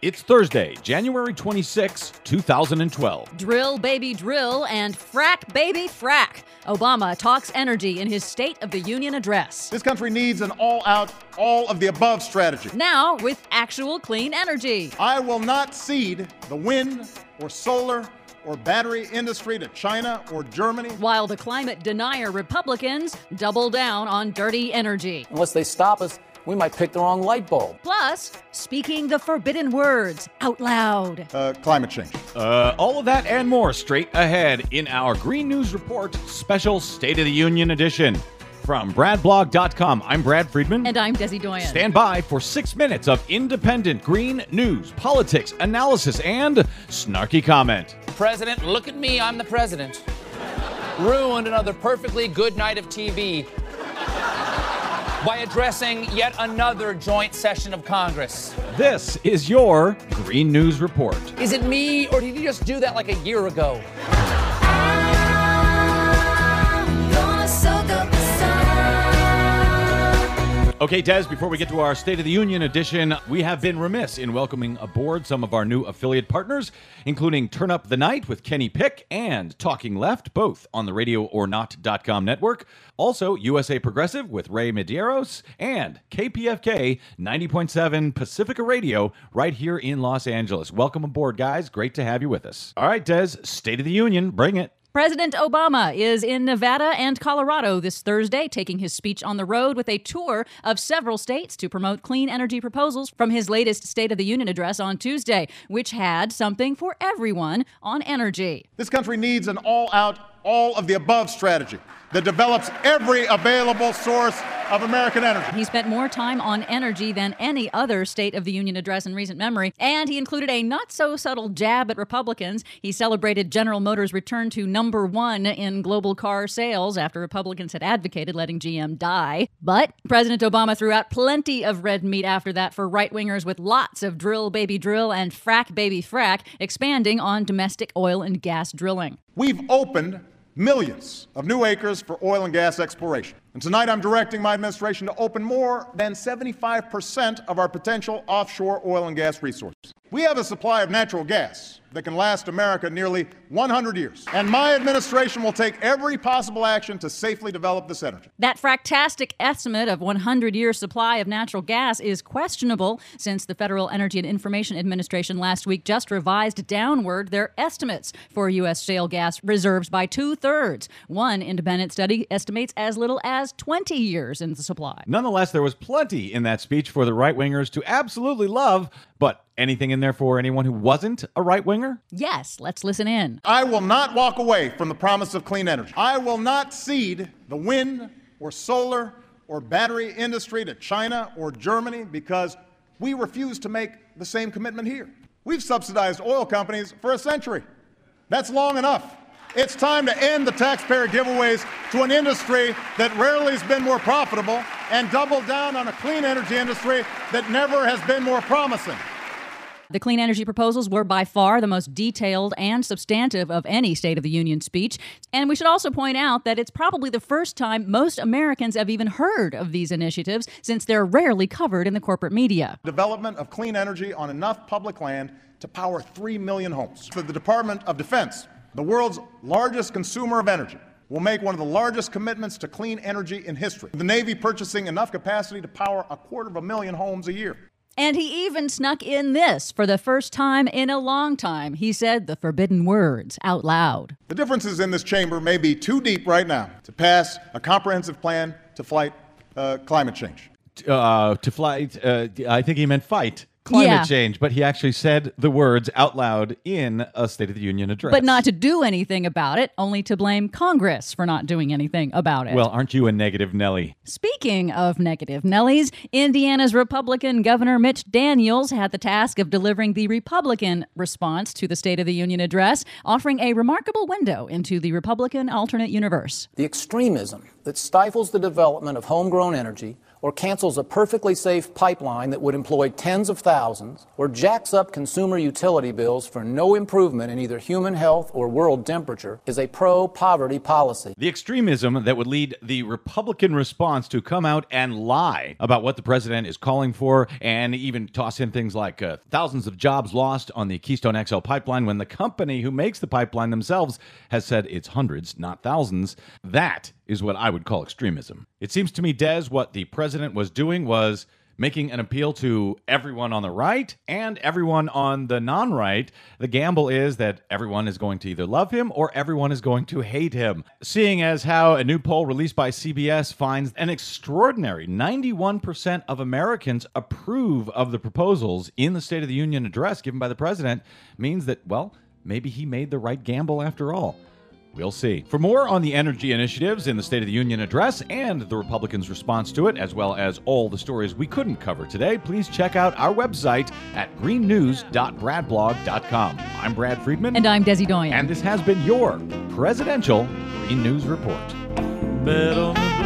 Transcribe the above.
It's Thursday, January 26, 2012. Drill, baby, drill, and frack, baby, frack. Obama talks energy in his State of the Union address. This country needs an all out, all of the above strategy. Now, with actual clean energy. I will not cede the wind or solar or battery industry to China or Germany. While the climate denier Republicans double down on dirty energy. Unless they stop us, we might pick the wrong light bulb. Plus, speaking the forbidden words out loud. Uh, climate change. Uh, all of that and more straight ahead in our Green News Report special State of the Union edition. From BradBlog.com, I'm Brad Friedman. And I'm Desi Doyen. Stand by for six minutes of independent green news, politics, analysis, and snarky comment. President, look at me, I'm the president. Ruined another perfectly good night of TV by addressing yet another joint session of Congress. This is your Green News Report. Is it me, or did you just do that like a year ago? Okay, Des, before we get to our State of the Union edition, we have been remiss in welcoming aboard some of our new affiliate partners, including Turn Up the Night with Kenny Pick and Talking Left, both on the radioornot.com network. Also, USA Progressive with Ray Medeiros and KPFK 90.7 Pacifica Radio right here in Los Angeles. Welcome aboard, guys. Great to have you with us. All right, Des, State of the Union, bring it. President Obama is in Nevada and Colorado this Thursday, taking his speech on the road with a tour of several states to promote clean energy proposals from his latest State of the Union address on Tuesday, which had something for everyone on energy. This country needs an all out, all of the above strategy that develops every available source of American energy. He spent more time on energy than any other State of the Union address in recent memory, and he included a not so subtle jab at Republicans. He celebrated General Motors' return to number one in global car sales after Republicans had advocated letting GM die. But President Obama threw out plenty of red meat after that for right wingers with lots of drill baby drill and frack baby frack, expanding on domestic oil and gas drilling. We've opened millions of new acres for oil and gas exploration. And tonight I'm directing my administration to open more than 75% of our potential offshore oil and gas resources. We have a supply of natural gas that can last America nearly 100 years. And my administration will take every possible action to safely develop this energy. That fractastic estimate of 100 year supply of natural gas is questionable since the Federal Energy and Information Administration last week just revised downward their estimates for U.S. shale gas reserves by two thirds. One independent study estimates as little as 20 years in the supply. Nonetheless, there was plenty in that speech for the right wingers to absolutely love, but anything in there for anyone who wasn't a right winger? Yes, let's listen in. I will not walk away from the promise of clean energy. I will not cede the wind or solar or battery industry to China or Germany because we refuse to make the same commitment here. We've subsidized oil companies for a century. That's long enough. It's time to end the taxpayer giveaways to an industry that rarely has been more profitable and double down on a clean energy industry that never has been more promising. The clean energy proposals were by far the most detailed and substantive of any State of the Union speech. And we should also point out that it's probably the first time most Americans have even heard of these initiatives since they're rarely covered in the corporate media. Development of clean energy on enough public land to power 3 million homes. For the Department of Defense, the world's largest consumer of energy, will make one of the largest commitments to clean energy in history. The Navy purchasing enough capacity to power a quarter of a million homes a year. And he even snuck in this for the first time in a long time. He said the forbidden words out loud. The differences in this chamber may be too deep right now to pass a comprehensive plan to fight uh, climate change. Uh, to fight, uh, I think he meant fight climate Yeah. change, but he actually said the words out loud in a State of the Union address. But not to do anything about it, only to blame Congress for not doing anything about it. Well, aren't you a negative Nelly? Speaking of negative Nellies, Indiana's Republican Governor Mitch Daniels had the task of delivering the Republican response to the State of the Union address, offering a remarkable window into the Republican alternate universe. The extremism that stifles the development of homegrown energy or cancels a perfectly safe pipeline that would employ tens of thousands, or jacks up consumer utility bills for no improvement in either human health or world temperature, is a pro poverty policy. The extremism that would lead the Republican response to come out and lie about what the president is calling for and even toss in things like uh, thousands of jobs lost on the Keystone XL pipeline when the company who makes the pipeline themselves has said it's hundreds, not thousands. That is what I would call extremism. It seems to me, Des, what the president was doing was making an appeal to everyone on the right and everyone on the non right. The gamble is that everyone is going to either love him or everyone is going to hate him. Seeing as how a new poll released by CBS finds an extraordinary 91% of Americans approve of the proposals in the State of the Union address given by the president, means that, well, maybe he made the right gamble after all. We'll see. For more on the energy initiatives in the State of the Union address and the Republicans' response to it, as well as all the stories we couldn't cover today, please check out our website at greennews.bradblog.com. I'm Brad Friedman. And I'm Desi Doyen. And this has been your Presidential Green News Report. Bet on the blue.